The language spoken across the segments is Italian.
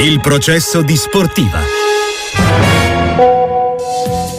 Il processo di sportiva.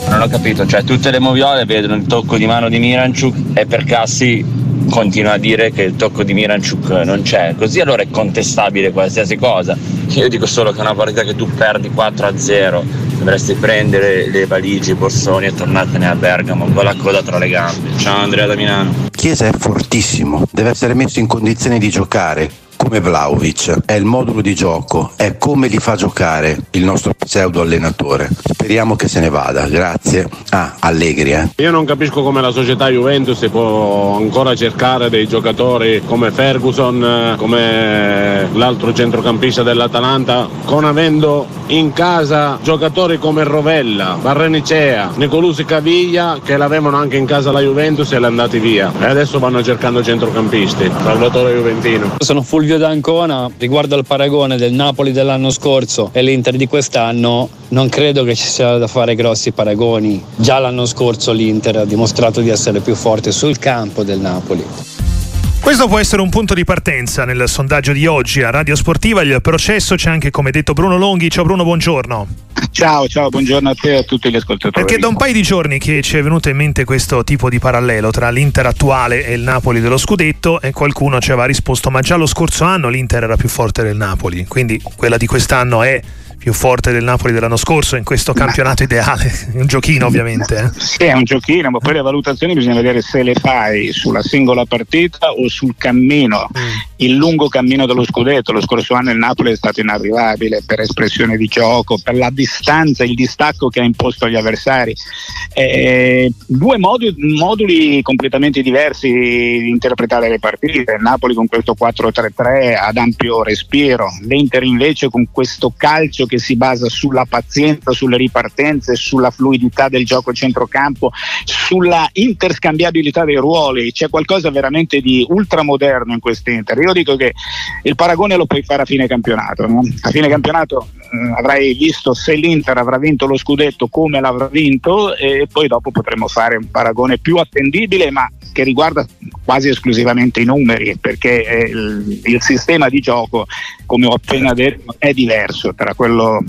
Non ho capito, cioè tutte le moviole vedono il tocco di mano di Miranchuk e per Cassi continua a dire che il tocco di Miranchuk non c'è, così allora è contestabile qualsiasi cosa. Io dico solo che è una partita che tu perdi 4 a 0, dovresti prendere le valigie, i borsoni e tornartene a Bergamo con la coda tra le gambe. Ciao Andrea da Milano. Chiesa è fortissimo, deve essere messo in condizione di giocare come Vlaovic, è il modulo di gioco, è come li fa giocare il nostro pseudo allenatore. Speriamo che se ne vada, grazie. Ah, Allegri. Eh. Io non capisco come la società Juventus può ancora cercare dei giocatori come Ferguson, come l'altro centrocampista dell'Atalanta, con avendo in casa giocatori come Rovella, Barrenicea, Nicolusi Caviglia che l'avevano anche in casa la Juventus e l'è andati via. E adesso vanno cercando centrocampisti, Salvatore Juventino. Sono Fulvio Fulvio D'Ancona, riguardo al paragone del Napoli dell'anno scorso e l'Inter di quest'anno, non credo che ci sia da fare grossi paragoni. Già l'anno scorso l'Inter ha dimostrato di essere più forte sul campo del Napoli. Questo può essere un punto di partenza nel sondaggio di oggi a Radio Sportiva. Il processo c'è anche, come detto, Bruno Longhi. Ciao Bruno, buongiorno. Ciao, ciao, buongiorno a te e a tutti gli ascoltatori. Perché da un paio di giorni che ci è venuto in mente questo tipo di parallelo tra l'Inter attuale e il Napoli dello scudetto e qualcuno ci aveva risposto ma già lo scorso anno l'Inter era più forte del Napoli, quindi quella di quest'anno è più forte del Napoli dell'anno scorso in questo campionato ideale. un giochino ovviamente. Eh. Sì, è un giochino, ma poi le valutazioni bisogna vedere se le fai sulla singola partita o sul cammino, mm. il lungo cammino dello scudetto. Lo scorso anno il Napoli è stato inarrivabile per espressione di gioco, per la distanza, il distacco che ha imposto agli avversari. Eh, due moduli, moduli completamente diversi di interpretare le partite. Il Napoli con questo 4-3-3 ad ampio respiro, l'Inter invece con questo calcio che si basa sulla pazienza, sulle ripartenze, sulla fluidità del gioco centrocampo, sulla interscambiabilità dei ruoli. C'è qualcosa veramente di ultramoderno in quest'Inter. Io dico che il paragone lo puoi fare a fine campionato. No? A fine campionato eh, avrai visto se l'Inter avrà vinto lo scudetto come l'avrà vinto e poi dopo potremo fare un paragone più attendibile ma che riguarda quasi esclusivamente i numeri perché eh, il, il sistema di gioco come ho appena detto è diverso tra quello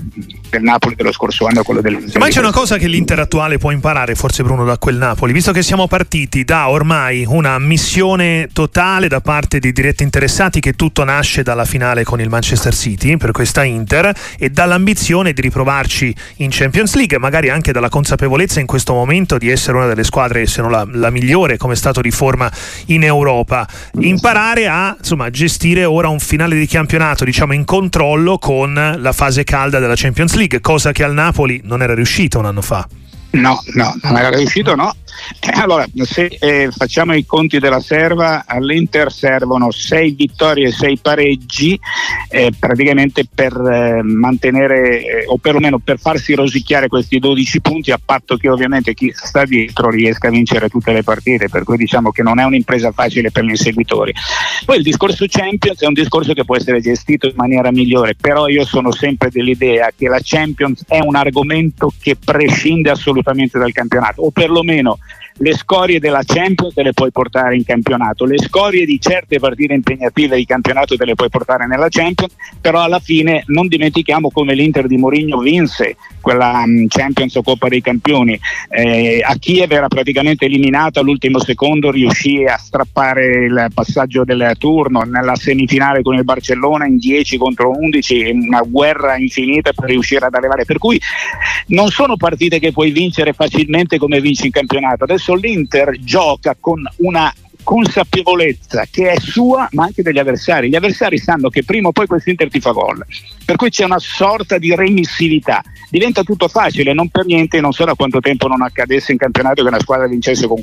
del Napoli dello scorso anno e quello del Ma c'è una cosa che l'Inter attuale può imparare, forse Bruno, da quel Napoli, visto che siamo partiti da ormai una missione totale da parte dei diretti interessati che tutto nasce dalla finale con il Manchester City per questa Inter e dall'ambizione di riprovarci in Champions League, magari anche dalla consapevolezza in questo momento di essere una delle squadre, se non la, la migliore come stato di forma in Europa. Imparare a insomma, gestire ora un finale di campionato, diciamo in controllo con la fase calda della Champions League, cosa che al Napoli non era riuscita un anno fa. No, no, non era riuscito, no. Eh, allora, se eh, facciamo i conti della serva, all'Inter servono 6 vittorie e 6 pareggi eh, praticamente per eh, mantenere eh, o perlomeno per farsi rosicchiare questi 12 punti a patto che ovviamente chi sta dietro riesca a vincere tutte le partite, per cui diciamo che non è un'impresa facile per gli inseguitori. Poi il discorso Champions è un discorso che può essere gestito in maniera migliore, però io sono sempre dell'idea che la Champions è un argomento che prescinde assolutamente dal campionato o perlomeno le scorie della Champions te le puoi portare in campionato, le scorie di certe partite impegnative di campionato te le puoi portare nella Champions, però alla fine non dimentichiamo come l'Inter di Mourinho vinse quella um, Champions o Coppa dei Campioni. Eh, a Kiev era praticamente eliminato all'ultimo secondo, riuscì a strappare il passaggio del turno nella semifinale con il Barcellona in 10 contro 11, una guerra infinita per riuscire ad arrivare. Per cui non sono partite che puoi vincere facilmente come vinci in campionato. Adesso l'Inter gioca con una consapevolezza che è sua ma anche degli avversari. Gli avversari sanno che prima o poi questo Inter ti fa gol, per cui c'è una sorta di remissività. Diventa tutto facile, non per niente, non so da quanto tempo non accadesse in campionato che una squadra vincesse con,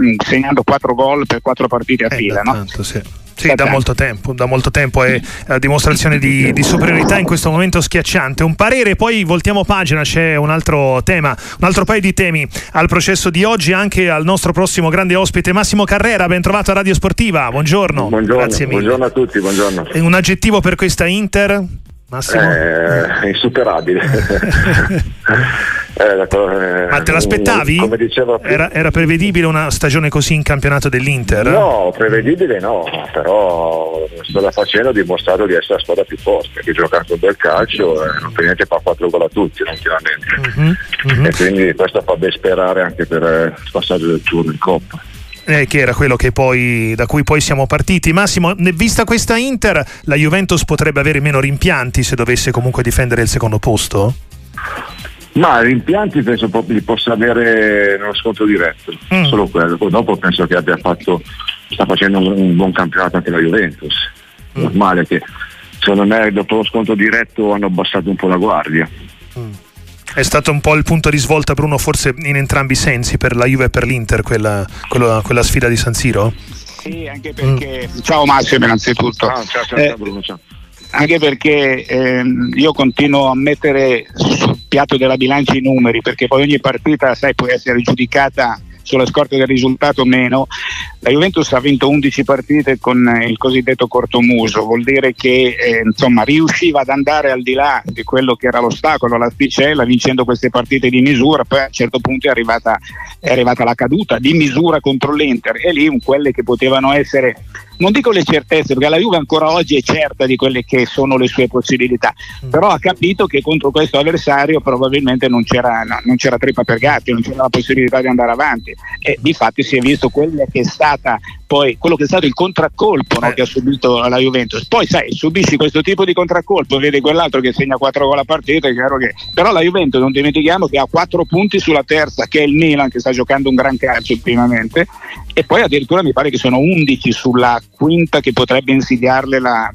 mm, segnando 4 gol per 4 partite a eh, fila. Tanto, sì. Sì, da molto tempo, da molto tempo è la dimostrazione di, di, superiorità in questo momento schiacciante. Un parere, poi voltiamo pagina, c'è un altro tema, un altro paio di temi al processo di oggi, anche al nostro prossimo grande ospite Massimo Carrera, ben trovato a Radio Sportiva, buongiorno. Buongiorno, Grazie mille. buongiorno a tutti, buongiorno. Un aggettivo per questa Inter? Massimo? Eh, insuperabile. Eh, eh, Ma te l'aspettavi? Come diceva era, era, prevedibile una stagione così in campionato dell'Inter? No, prevedibile no, però sta facendo ha dimostrato di essere la squadra più forte, che gioca con bel calcio e non fa niente fa 4 gol a tutti, ultimamente. Uh-huh, uh-huh. E quindi questo fa ben sperare anche per eh, il passaggio del turno in Coppa. Eh, che era quello che poi, da cui poi siamo partiti. Massimo, vista questa Inter, la Juventus potrebbe avere meno rimpianti se dovesse comunque difendere il secondo posto? Ma rimpianti penso proprio di possa avere nello scontro diretto, mm. solo quello. Poi dopo penso che abbia fatto, sta facendo un, un buon campionato anche la Juventus. Mm. Normale che secondo me dopo lo scontro diretto hanno abbassato un po' la guardia. Mm. È stato un po' il punto di svolta, Bruno, forse in entrambi i sensi, per la Juve e per l'Inter, quella, quella, quella sfida di San Siro? Sì, anche perché. Mm. Ciao Massimo, innanzitutto. Ah, ciao, ciao, eh, Bruno, ciao anche perché ehm, io continuo a mettere sul piatto della bilancia i numeri, perché poi ogni partita, sai, può essere giudicata sulla scorta del risultato o meno. La Juventus ha vinto 11 partite con il cosiddetto cortomuso, vuol dire che eh, insomma, riusciva ad andare al di là di quello che era l'ostacolo, l'asticella, vincendo queste partite di misura, poi a un certo punto è arrivata, è arrivata la caduta di misura contro l'Inter. E lì quelle che potevano essere non dico le certezze, perché la Juve ancora oggi è certa di quelle che sono le sue possibilità, mm. però ha capito che contro questo avversario probabilmente non c'era, no, non c'era trippa per gatti, non c'era la possibilità di andare avanti e di fatti si è visto quella che è stata poi quello che è stato il contraccolpo no, eh. che ha subito la Juventus. Poi sai, subisci questo tipo di contraccolpo, vedi quell'altro che segna 4 gol a partita, è chiaro che... Però la Juventus non dimentichiamo che ha 4 punti sulla terza, che è il Milan che sta giocando un gran calcio ultimamente, e poi addirittura mi pare che sono 11 sulla quinta che potrebbe insidiarle la,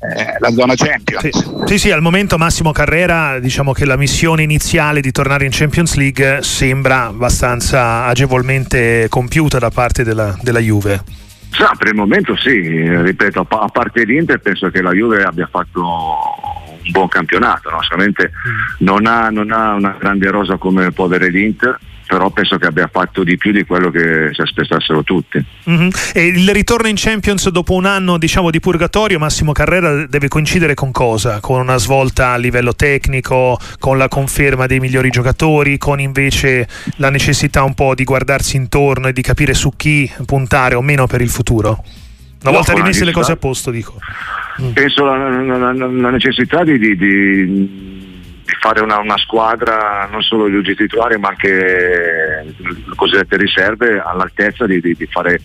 eh, la zona Champions. Sì, sì, sì, al momento Massimo Carrera, diciamo che la missione iniziale di tornare in Champions League sembra abbastanza agevolmente compiuta da parte della, della Juve. Sì, per il momento sì, ripeto, a parte l'Inter penso che la Juve abbia fatto un buon campionato, no? solamente mm. non, ha, non ha una grande rosa come può avere l'Inter, però penso che abbia fatto di più di quello che si aspettassero tutti. Mm-hmm. E il ritorno in Champions dopo un anno diciamo, di purgatorio, Massimo Carrera deve coincidere con cosa? Con una svolta a livello tecnico, con la conferma dei migliori giocatori, con invece la necessità un po' di guardarsi intorno e di capire su chi puntare o meno per il futuro? Una no, volta rimesse le cose a posto, dico. Penso la, necessità di, di di fare una, una, squadra non solo di UG titolari ma anche le cosiddette riserve all'altezza di, di, di fare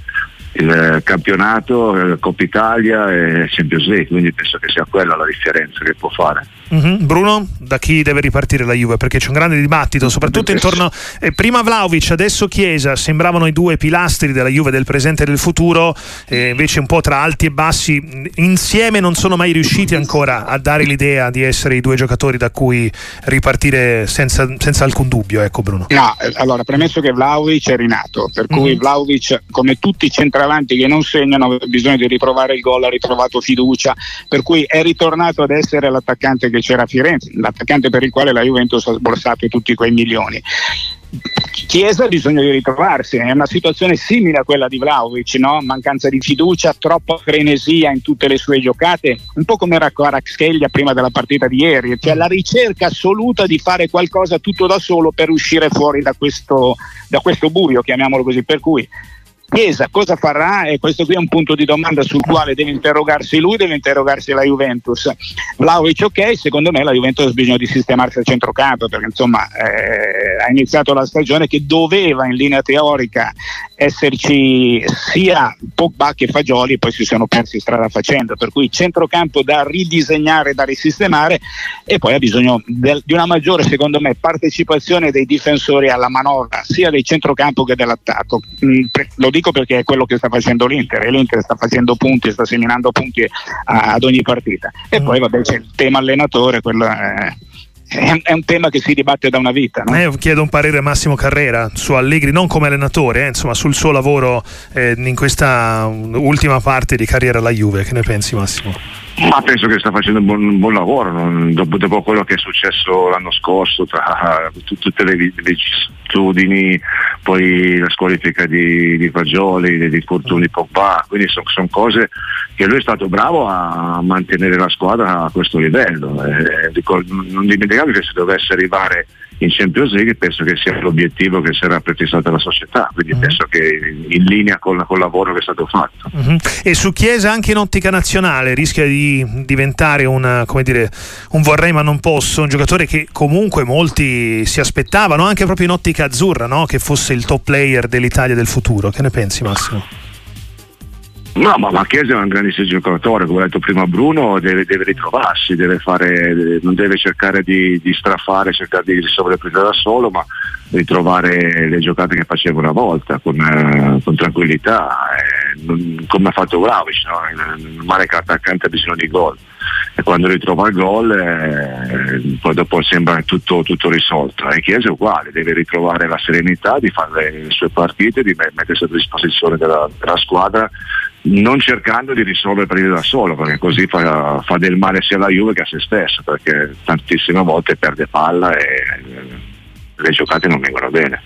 il campionato, il Coppa Italia e Champions League, quindi penso che sia quella la differenza che può fare. Mm-hmm. Bruno, da chi deve ripartire la Juve? Perché c'è un grande dibattito, soprattutto intorno eh, prima Vlaovic, adesso Chiesa, sembravano i due pilastri della Juve del presente e del futuro, eh, invece un po' tra alti e bassi, insieme non sono mai riusciti ancora a dare l'idea di essere i due giocatori da cui ripartire senza, senza alcun dubbio, ecco Bruno. No, eh, allora, premesso che Vlaovic è rinato, per cui mm-hmm. Vlaovic, come tutti i centravanti che non segnano, aveva bisogno di riprovare il gol, ha ritrovato fiducia, per cui è ritornato ad essere l'attaccante che c'era a Firenze, l'attaccante per il quale la Juventus ha sborsato tutti quei milioni. Chiesa ha bisogno di ritrovarsi, è una situazione simile a quella di Vlaovic, no? mancanza di fiducia, troppa frenesia in tutte le sue giocate, un po' come era Kvaratskhelia prima della partita di ieri, cioè la ricerca assoluta di fare qualcosa tutto da solo per uscire fuori da questo, da questo buio, chiamiamolo così, per cui Chiesa cosa farà? E questo qui è un punto di domanda sul quale deve interrogarsi lui, deve interrogarsi la Juventus. Vlaovic ok, secondo me la Juventus ha bisogno di sistemarsi al centrocampo perché insomma eh, ha iniziato la stagione che doveva in linea teorica esserci sia Pogba che Fagioli poi si sono persi strada facendo, per cui centrocampo da ridisegnare, da risistemare e poi ha bisogno del, di una maggiore secondo me partecipazione dei difensori alla manovra sia del centrocampo che dell'attacco. Mm, lo dico perché è quello che sta facendo l'Inter e l'Inter sta facendo punti, sta seminando punti a, ad ogni partita. E mm. poi vabbè c'è il tema allenatore, quello è, è un tema che si dibatte da una vita. No? Eh, chiedo un parere Massimo Carrera su Allegri, non come allenatore, eh, insomma sul suo lavoro eh, in questa ultima parte di carriera alla Juve. Che ne pensi Massimo? Ma penso che sta facendo un buon, un buon lavoro, no? dopo, dopo, quello che è successo l'anno scorso, tra tutte le vicissitudini, poi la squalifica di, di Fagioli, di, Fortuni Pogba, quindi sono son cose che lui è stato bravo a mantenere la squadra a questo livello. Eh, dico, non dimenticate che se dovesse arrivare in Champions League penso che sia l'obiettivo che sarà prefissato alla società, quindi uh-huh. penso che in linea con, con, il lavoro che è stato fatto. Uh-huh. E su Chiesa anche in ottica nazionale rischia di diventare una, dire, un vorrei ma non posso, un giocatore che comunque molti si aspettavano anche proprio in ottica azzurra, no? che fosse il top player dell'Italia del futuro. Che ne pensi Massimo? No, ma Marchese è un grandissimo giocatore, come ha detto prima Bruno, deve, deve ritrovarsi, deve fare, non deve cercare di, di strafare, cercare di risolvere il da solo, ma ritrovare le giocate che faceva una volta con, eh, con tranquillità, eh, come ha fatto Vlaovic, no? normale che l'attaccante ha bisogno di gol e quando ritrova il gol eh, poi dopo sembra tutto, tutto risolto e Chiesa è uguale, deve ritrovare la serenità di fare le sue partite, di mettersi a disposizione della, della squadra non cercando di risolvere da solo, perché così fa, fa, del male sia alla Juve che a se stesso, perché tantissime volte perde palla e eh, le giocate non vengono bene.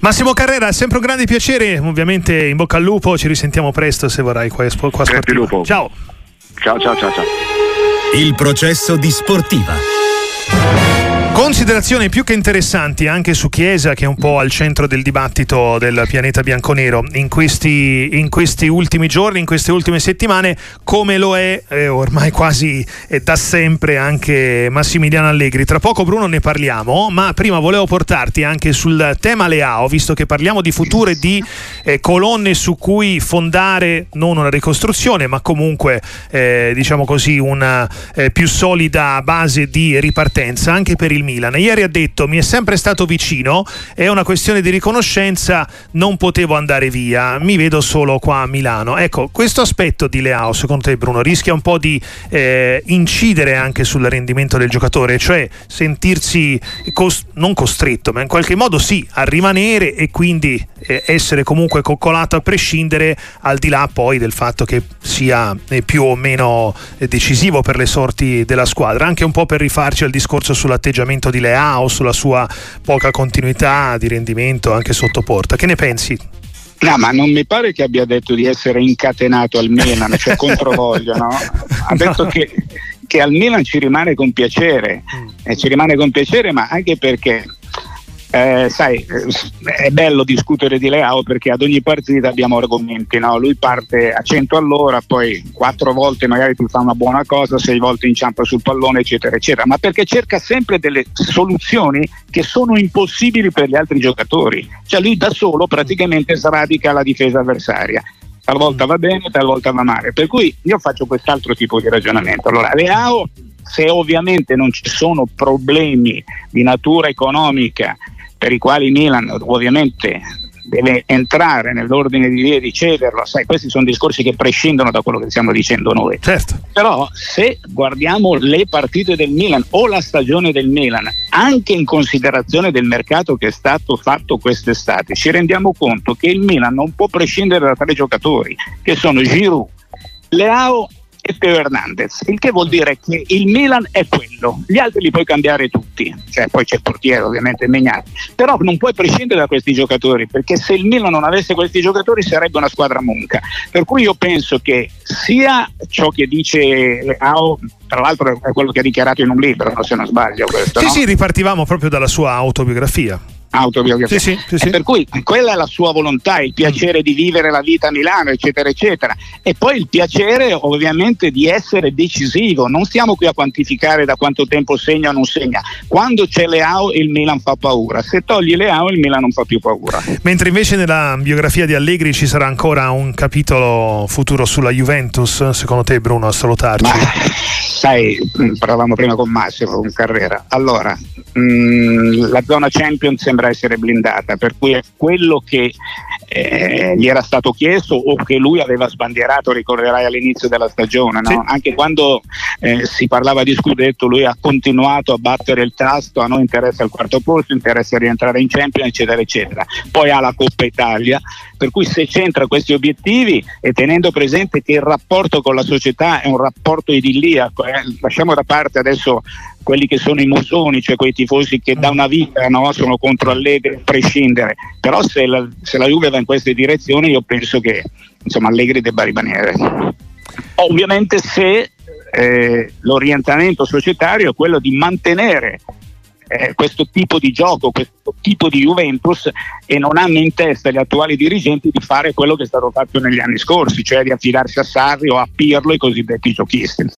Massimo Carrera, è sempre un grande piacere, ovviamente in bocca al lupo, ci risentiamo presto se vorrai qua, qua Ciao. Ciao ciao ciao ciao. Il processo di sportiva. Considerazioni più che interessanti anche su Chiesa, che è un po' al centro del dibattito del pianeta bianconero in questi, in questi ultimi giorni, in queste ultime settimane, come lo è eh, ormai quasi eh, da sempre anche Massimiliano Allegri. Tra poco, Bruno, ne parliamo, ma prima volevo portarti anche sul tema Leao, visto che parliamo di futuro e di eh, colonne su cui fondare non una ricostruzione, ma comunque, eh, diciamo così, una eh, più solida base di ripartenza anche per il il Milan. Ieri ha detto mi è sempre stato vicino, è una questione di riconoscenza, non potevo andare via, mi vedo solo qua a Milano. Ecco, questo aspetto di Leao, secondo te Bruno, rischia un po' di eh, incidere anche sul rendimento del giocatore, cioè sentirsi cos- non costretto, ma in qualche modo sì, a rimanere e quindi eh, essere comunque coccolato a prescindere, al di là poi del fatto che sia eh, più o meno eh, decisivo per le sorti della squadra, anche un po' per rifarci al discorso sull'atteggiamento atteggiamento di Leao, sulla sua poca continuità di rendimento anche sotto porta. Che ne pensi? No, ma non mi pare che abbia detto di essere incatenato al Milan, cioè controvoglia, no? Ha detto no. che, che, al Milan ci rimane con piacere, mm. e ci rimane con piacere, ma anche perché eh, sai, è bello discutere di Leao perché ad ogni partita abbiamo argomenti, no? lui parte a 100 all'ora, poi quattro volte magari ti fa una buona cosa, sei volte inciampa sul pallone, eccetera, eccetera, ma perché cerca sempre delle soluzioni che sono impossibili per gli altri giocatori, cioè lui da solo praticamente sradica la difesa avversaria. Talvolta va bene, talvolta va male. Per cui io faccio quest'altro tipo di ragionamento. Allora, Leao, se ovviamente non ci sono problemi di natura economica per i quali Milan ovviamente deve entrare nell'ordine di via di cederlo, sai, questi sono discorsi che prescindono da quello che stiamo dicendo noi. Certo. Però se guardiamo le partite del Milan o la stagione del Milan, anche in considerazione del mercato che è stato fatto quest'estate, ci rendiamo conto che il Milan non può prescindere da tre giocatori, che sono Giroud, Leao e Teo Hernandez, il che vuol dire che il Milan è quello, gli altri li puoi cambiare tutti, cioè poi c'è il portiere ovviamente Megnati, però non puoi prescindere da questi giocatori, perché se il Milan non avesse questi giocatori sarebbe una squadra monca, per cui io penso che sia ciò che dice Leao tra l'altro è quello che ha dichiarato in un libro, se non sbaglio. Questo, sì, no? sì, ripartivamo proprio dalla sua autobiografia autobiografia. Sì, sì, sì, per cui quella è la sua volontà, il piacere di vivere la vita a Milano, eccetera, eccetera. E poi il piacere ovviamente di essere decisivo. Non stiamo qui a quantificare da quanto tempo segna o non segna. Quando c'è Leao il Milan fa paura, se togli Leao il Milan non fa più paura. Mentre invece nella biografia di Allegri ci sarà ancora un capitolo futuro sulla Juventus, secondo te Bruno, a salutarci? Ma, sai, parlavamo prima con Massimo, con Carrera. Allora, mh, mm, la zona Champions sembra essere blindata, per cui è quello che eh, gli era stato chiesto o che lui aveva sbandierato, ricorderai all'inizio della stagione, no? sì. anche quando eh, si parlava di scudetto lui ha continuato a battere il tasto, a noi interessa il quarto posto, interessa rientrare in Champions, eccetera, eccetera. Poi ha la Coppa Italia, per cui se centra questi obiettivi e tenendo presente che il rapporto con la società è un rapporto idilliaco, lasciamo da parte adesso quelli che sono i musoni, cioè quei tifosi che da una vita no, sono contro Allegri a prescindere, però se la, se la, Juve va in queste direzioni io penso che insomma, Allegri debba rimanere. Ovviamente se eh, l'orientamento societario è quello di mantenere eh, questo tipo di gioco, questo tipo di Juventus e non hanno in testa gli attuali dirigenti di fare quello che è stato fatto negli anni scorsi, cioè di affidarsi a Sarri o a Pirlo, i cosiddetti giochisti.